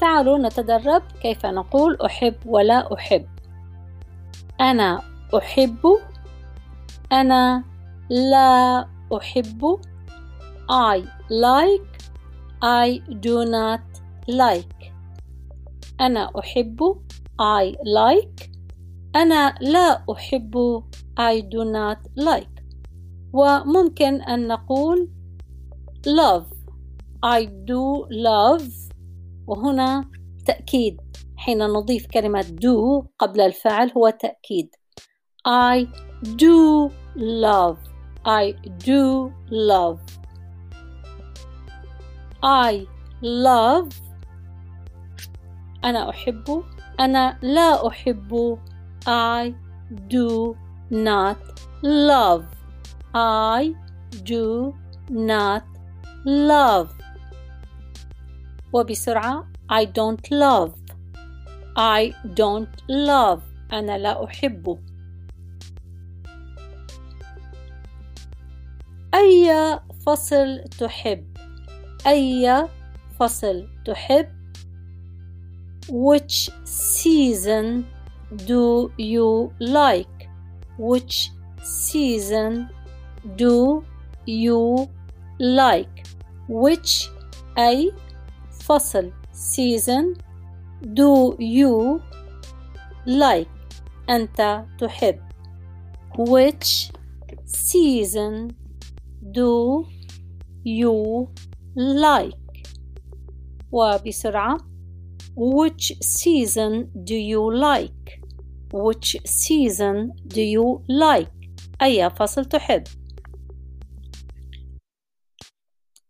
تعالوا نتدرب كيف نقول أحب ولا أحب. أنا أحب أنا لا أحب I like I do not like. أنا أحب I like. أنا لا أحب I do not like. وممكن أن نقول love I do love. وهنا تأكيد حين نضيف كلمة do قبل الفعل هو تأكيد. I do love. I do love. I love. أنا أحب. أنا لا أحب. I do not love. I do not love. وبسرعة I don't love I don't love أنا لا أحب أي فصل تحب أي فصل تحب Which season do you like Which season do you like Which أي فصل season do you like أنت تحب which season do you like وبسرعة which season do you like which season do you like أي فصل تحب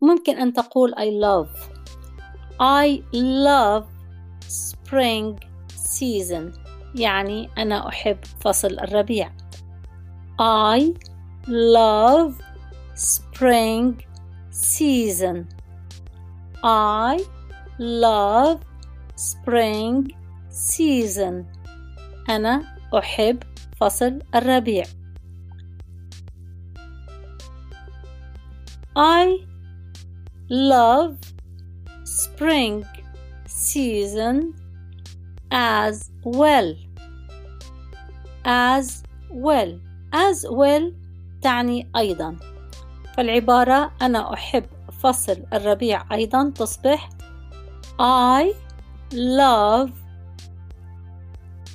ممكن أن تقول I love I love spring season يعني أنا أحب فصل الربيع I love spring season I love spring season أنا أحب فصل الربيع I love spring season as well. As well. As well تعني أيضا. فالعبارة أنا أحب فصل الربيع أيضا تصبح I love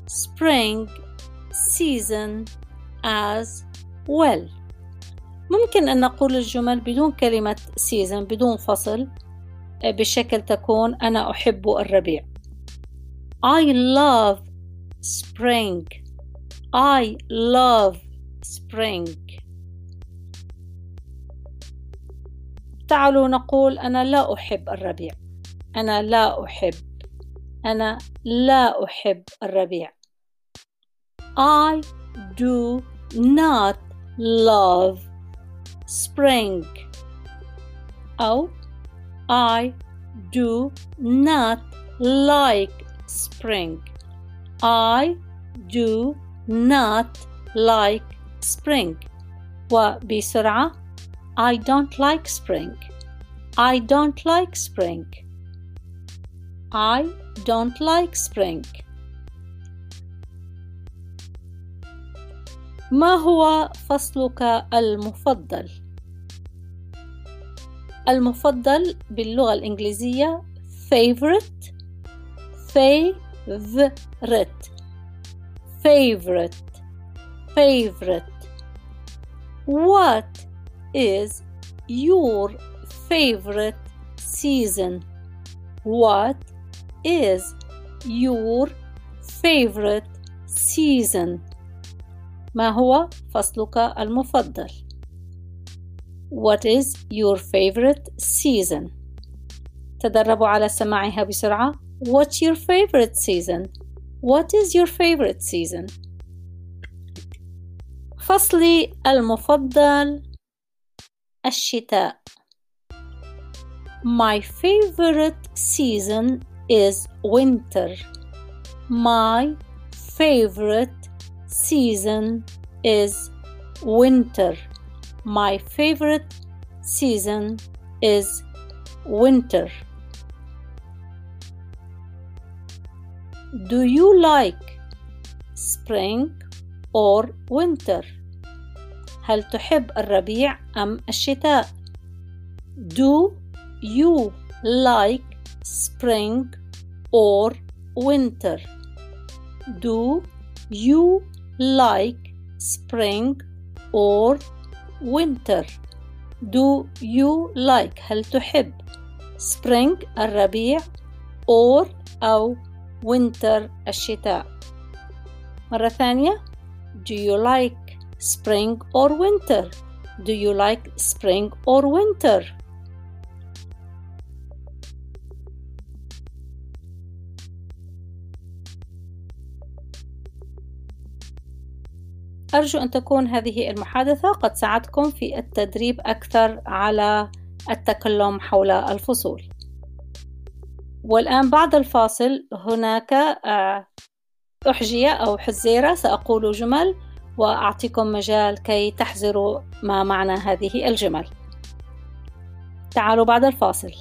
spring season as well. ممكن أن نقول الجمل بدون كلمة season بدون فصل. بشكل تكون أنا أحب الربيع. I love spring. I love spring. تعالوا نقول أنا لا أحب الربيع. أنا لا أحب. أنا لا أحب الربيع. I do not love spring. أو I do not like spring. I do not like spring. وبسرعة I don't like spring. I don't like spring. I don't like spring. ما هو فصلك المفضل؟ المفضل باللغة الإنجليزية favorite favorite favorite favorite What is your favorite season? What is your favorite season? ما هو فصلك المفضل؟ What is your favorite season? تدربوا على سماعها بسرعة. What's your favorite season? What is your favorite season? فصلي المفضل الشتاء. My favorite season is winter. My favorite season is winter. My favorite season is winter. Do you like spring or winter هل تحب الربيع أم الشتاء Do you like spring or winter Do you like spring or winter Do you like هل تحب spring الربيع or أو winter الشتاء مرة ثانية Do you like spring or winter? Do you like spring or winter? أرجو أن تكون هذه المحادثة قد ساعدكم في التدريب أكثر على التكلم حول الفصول. والآن بعد الفاصل هناك آه، أحجية أو حزيرة سأقول جمل وأعطيكم مجال كي تحزروا ما معنى هذه الجمل. تعالوا بعد الفاصل.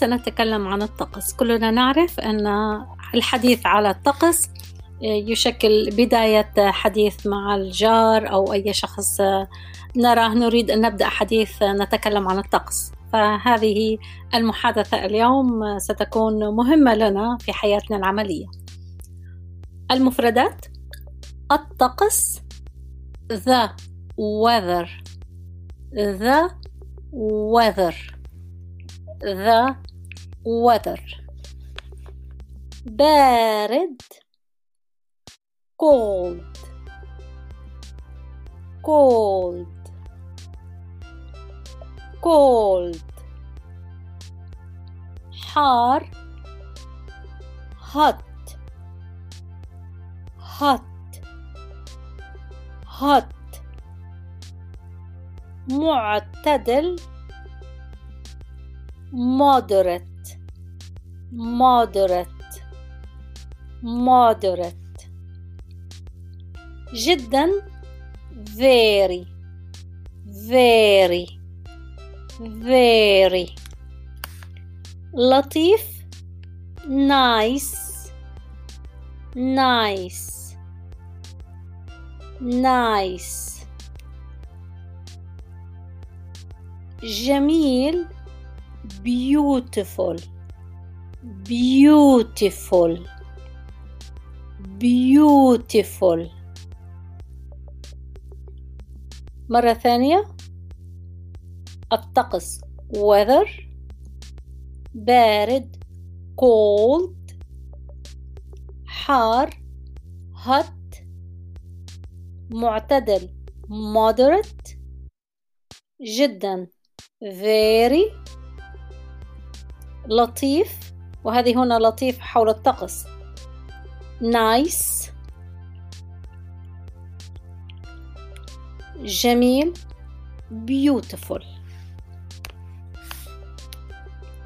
سنتكلم عن الطقس. كلنا نعرف أن الحديث على الطقس يشكل بداية حديث مع الجار أو أي شخص نراه نريد أن نبدأ حديث نتكلم عن الطقس. فهذه المحادثة اليوم ستكون مهمة لنا في حياتنا العملية. المفردات الطقس the weather. the weather. the weather بارد cold cold cold حار hot hot hot معتدل moderate moderate moderate جدا very very very لطيف nice nice nice جميل beautiful beautiful beautiful مرة ثانية الطقس weather بارد cold حار hot معتدل moderate جدا very لطيف وهذه هنا لطيف حول الطقس nice جميل beautiful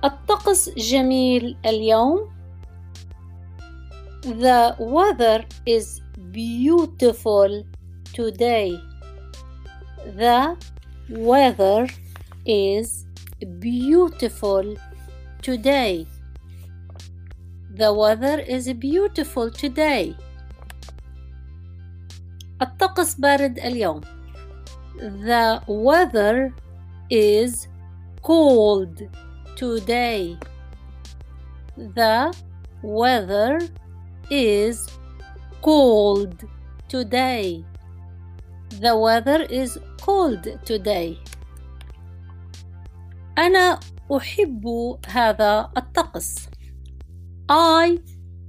الطقس جميل اليوم The weather is beautiful today. The weather is beautiful today. The weather is beautiful today. الطقس بارد اليوم. The weather is cold today. The weather is cold today. The weather is cold today. أنا أحب هذا الطقس. I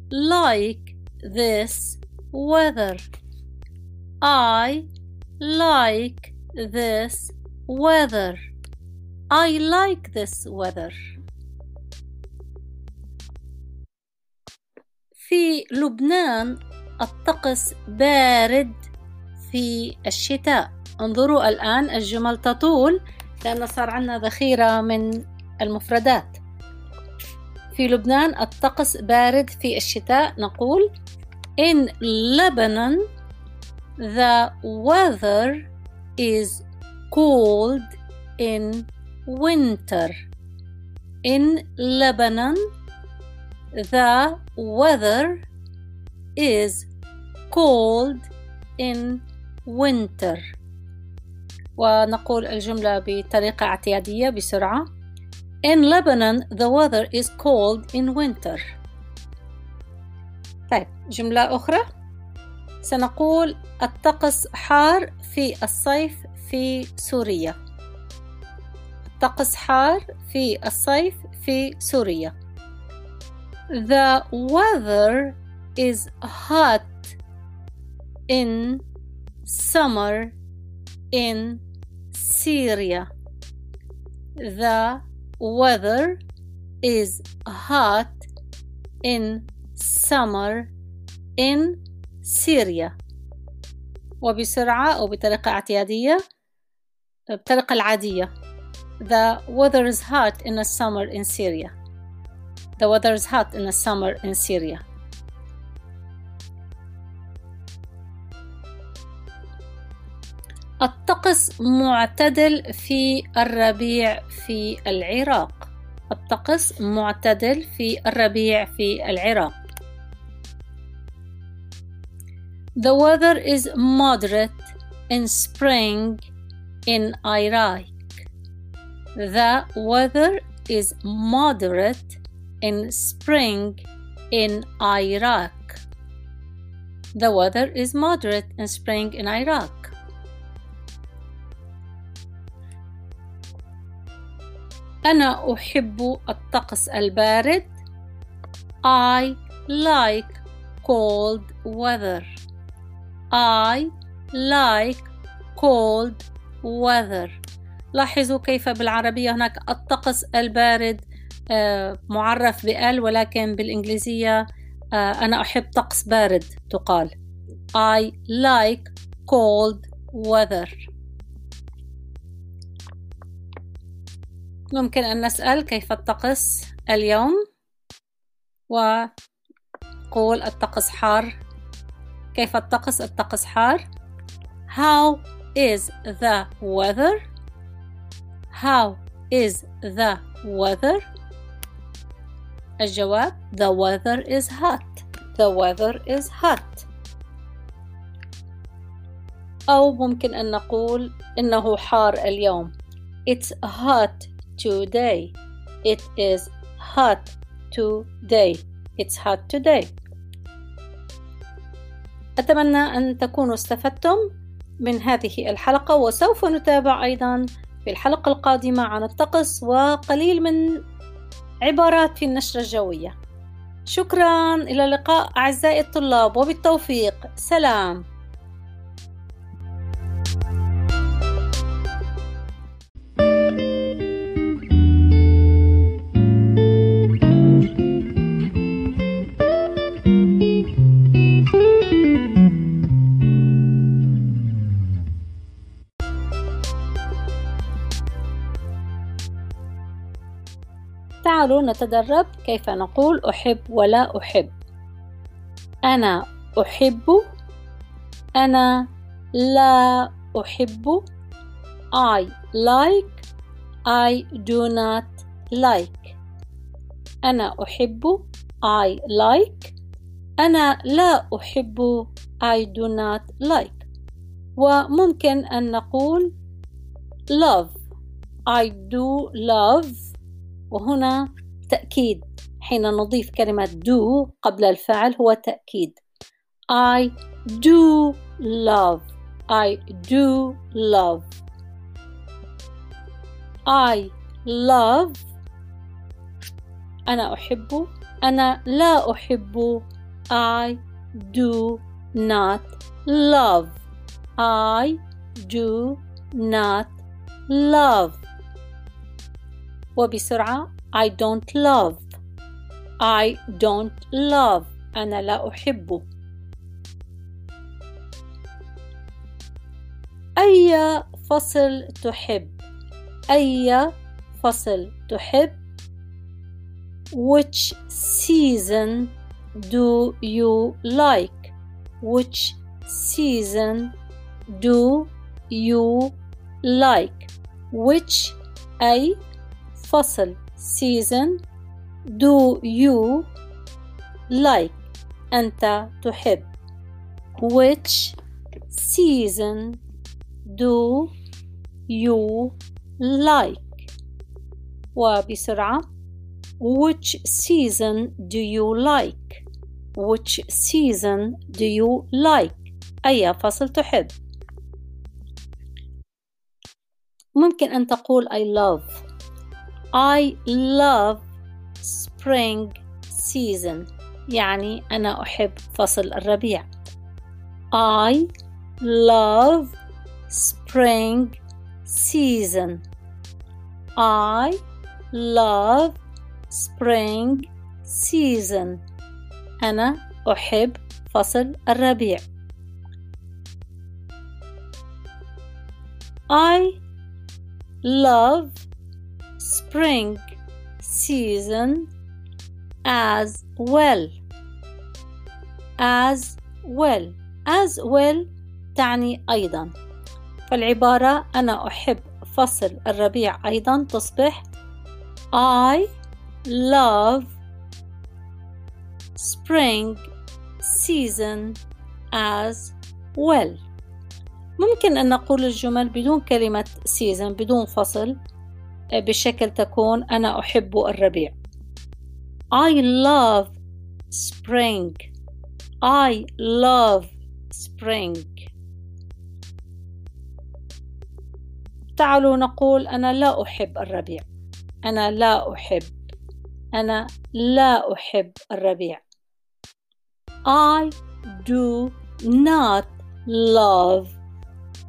like this weather. I like this weather. I like this weather. في لبنان الطقس بارد في الشتاء انظروا الآن الجمل تطول لأن صار عندنا ذخيرة من المفردات في لبنان الطقس بارد في الشتاء نقول in Lebanon The weather is cold in winter. In Lebanon, the weather is cold in winter. ونقول الجملة بطريقة اعتيادية بسرعة. In Lebanon, the weather is cold in winter. طيب جملة أخرى سنقول الطقس حار في الصيف في سوريا الطقس حار في الصيف في سوريا The weather is hot in summer in Syria. The weather is hot in summer in Syria. وبسرعة أو بطريقة اعتيادية بطريقة العادية The weather is hot in the summer in Syria. The weather is hot in the summer in Syria. الطقس معتدل في الربيع في العراق. الطقس معتدل في الربيع في العراق. The weather is moderate in spring in Iraq. The weather is moderate in spring in Iraq. The weather is moderate in spring in Iraq. أنا أحب الطقس البارد. I like cold weather. I like cold weather. لاحظوا كيف بالعربية هناك الطقس البارد معرف بال ولكن بالإنجليزية أنا أحب طقس بارد تقال I like cold weather ممكن أن نسأل كيف الطقس اليوم؟ وقول الطقس حار. كيف الطقس؟ الطقس حار. How is the weather? How is the weather? الجواب The weather is hot. The weather is hot. أو ممكن أن نقول إنه حار اليوم. It's hot today. It is hot today. It's hot today. أتمنى أن تكونوا استفدتم من هذه الحلقة وسوف نتابع أيضا في الحلقة القادمة عن الطقس وقليل من عبارات في النشرة الجوية. شكرا إلى اللقاء أعزائي الطلاب وبالتوفيق سلام تعالوا نتدرب كيف نقول أحب ولا أحب. أنا أحب أنا لا أحب I like I do not like. أنا أحب I like. أنا لا أحب I do not like. وممكن أن نقول love I do love. وهنا تأكيد حين نضيف كلمة do قبل الفعل هو تأكيد. I do love. I do love. I love. أنا أحب. أنا لا أحب. I do not love. I do not love. وبسرعة I don't love I don't love أنا لا أحب أي فصل تحب أي فصل تحب Which season do you like Which season do you like which أي فصل season do you like أنت تحب which season do you like وبسرعة which season do you like which season do you like أي فصل تحب ممكن أن تقول I love I love spring season يعني أنا أحب فصل الربيع I love spring season I love spring season أنا أحب فصل الربيع I love spring season as well. As well. As well تعني أيضا. فالعبارة أنا أحب فصل الربيع أيضا تصبح I love spring season as well. ممكن أن نقول الجمل بدون كلمة season بدون فصل. بشكل تكون أنا أحب الربيع. I love spring. I love spring. تعالوا نقول أنا لا أحب الربيع. أنا لا أحب. أنا لا أحب الربيع. I do not love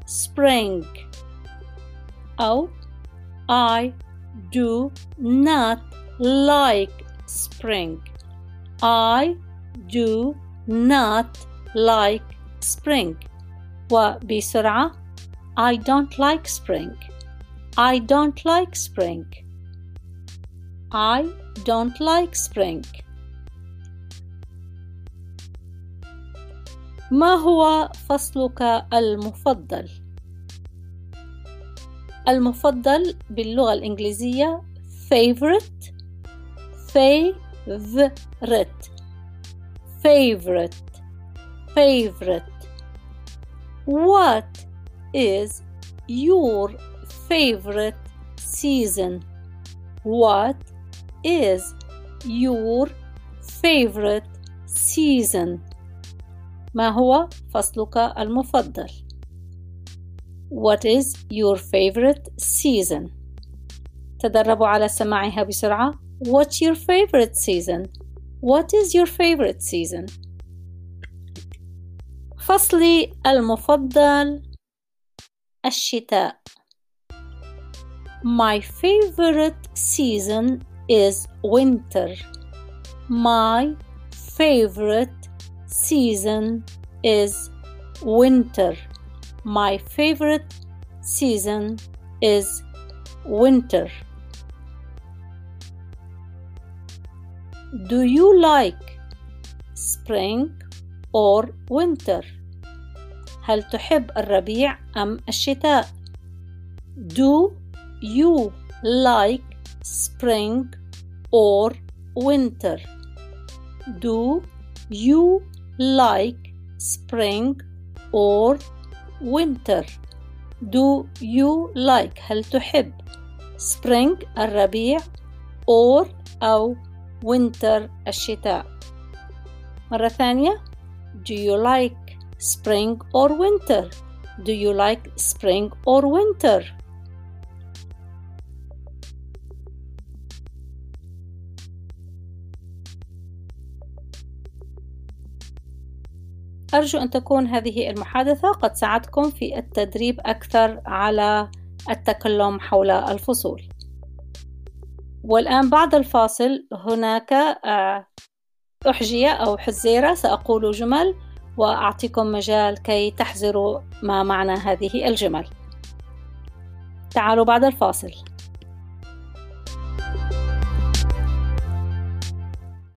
spring. أو I do not like spring I do not like spring وبسرعة I don't like spring I don't like spring I don't like spring ما هو فصلك المفضل؟ المفضل باللغة الإنجليزية favorite favorite favorite favorite What is your favorite season? What is your favorite season? ما هو فصلك المفضل؟ What is your favorite season? تدربوا على سماعها بسرعة. What's your favorite season? What is your favorite season? فصلي المفضل الشتاء. My favorite season is winter. My favorite season is winter. My favorite season is winter. Do you like spring or winter? هل تحب الربيع أم الشتاء؟ Do you like spring or winter? Do you like spring or winter? Do you like هل تحب spring الربيع or أو winter الشتاء مرة ثانية Do you like spring or winter? Do you like spring or winter? أرجو أن تكون هذه المحادثة قد ساعدتكم في التدريب أكثر على التكلم حول الفصول. والآن بعد الفاصل هناك آه، أحجية أو حزيرة سأقول جمل وأعطيكم مجال كي تحزروا ما معنى هذه الجمل. تعالوا بعد الفاصل.